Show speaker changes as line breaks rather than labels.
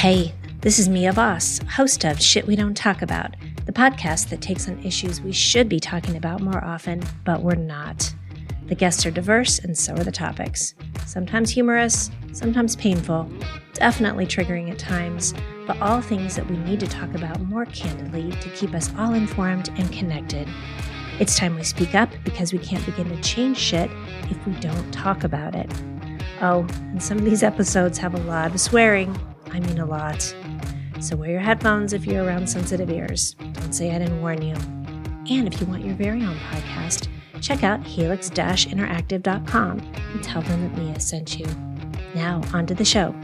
Hey, this is Mia Voss, host of Shit We Don't Talk About, the podcast that takes on issues we should be talking about more often, but we're not. The guests are diverse, and so are the topics. Sometimes humorous, sometimes painful, definitely triggering at times, but all things that we need to talk about more candidly to keep us all informed and connected. It's time we speak up because we can't begin to change shit if we don't talk about it. Oh, and some of these episodes have a lot of swearing. I mean, a lot. So wear your headphones if you're around sensitive ears. Don't say I didn't warn you. And if you want your very own podcast, check out helix interactive.com and tell them that Mia sent you. Now, on to the show.